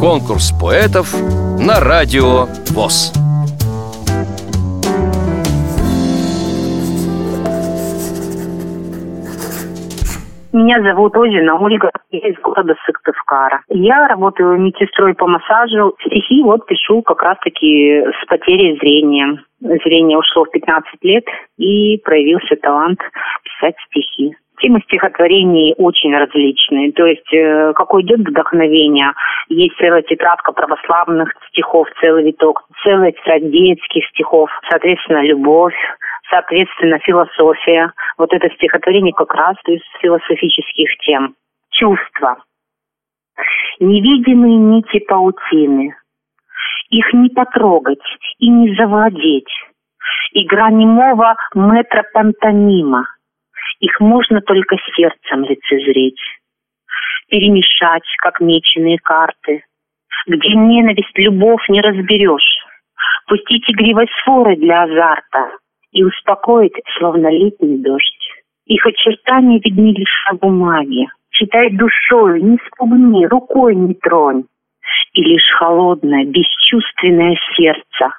Конкурс поэтов на радио ВОЗ. Меня зовут Озина Ольга, я из города Сыктывкара. Я работаю медсестрой по массажу. Стихи вот пишу как раз-таки с потерей зрения. Зрение ушло в 15 лет, и проявился талант писать стихи. Темы стихотворений очень различные. То есть, э, какое идет вдохновение. Есть целая тетрадка православных стихов, целый виток, целая тетрадь детских стихов. Соответственно, любовь, соответственно, философия. Вот это стихотворение как раз из философических тем. Чувства. Невидимые нити паутины. Их не потрогать и не завладеть. Игра немого метра пантонима. Их можно только сердцем лицезреть. Перемешать, как меченые карты. Где ненависть, любовь не разберешь. Пустить игривой сфоры для азарта и успокоить, словно летний дождь. Их очертания видны лишь на бумаге. Читай душой, не спугни, рукой не тронь. И лишь холодное, бесчувственное сердце,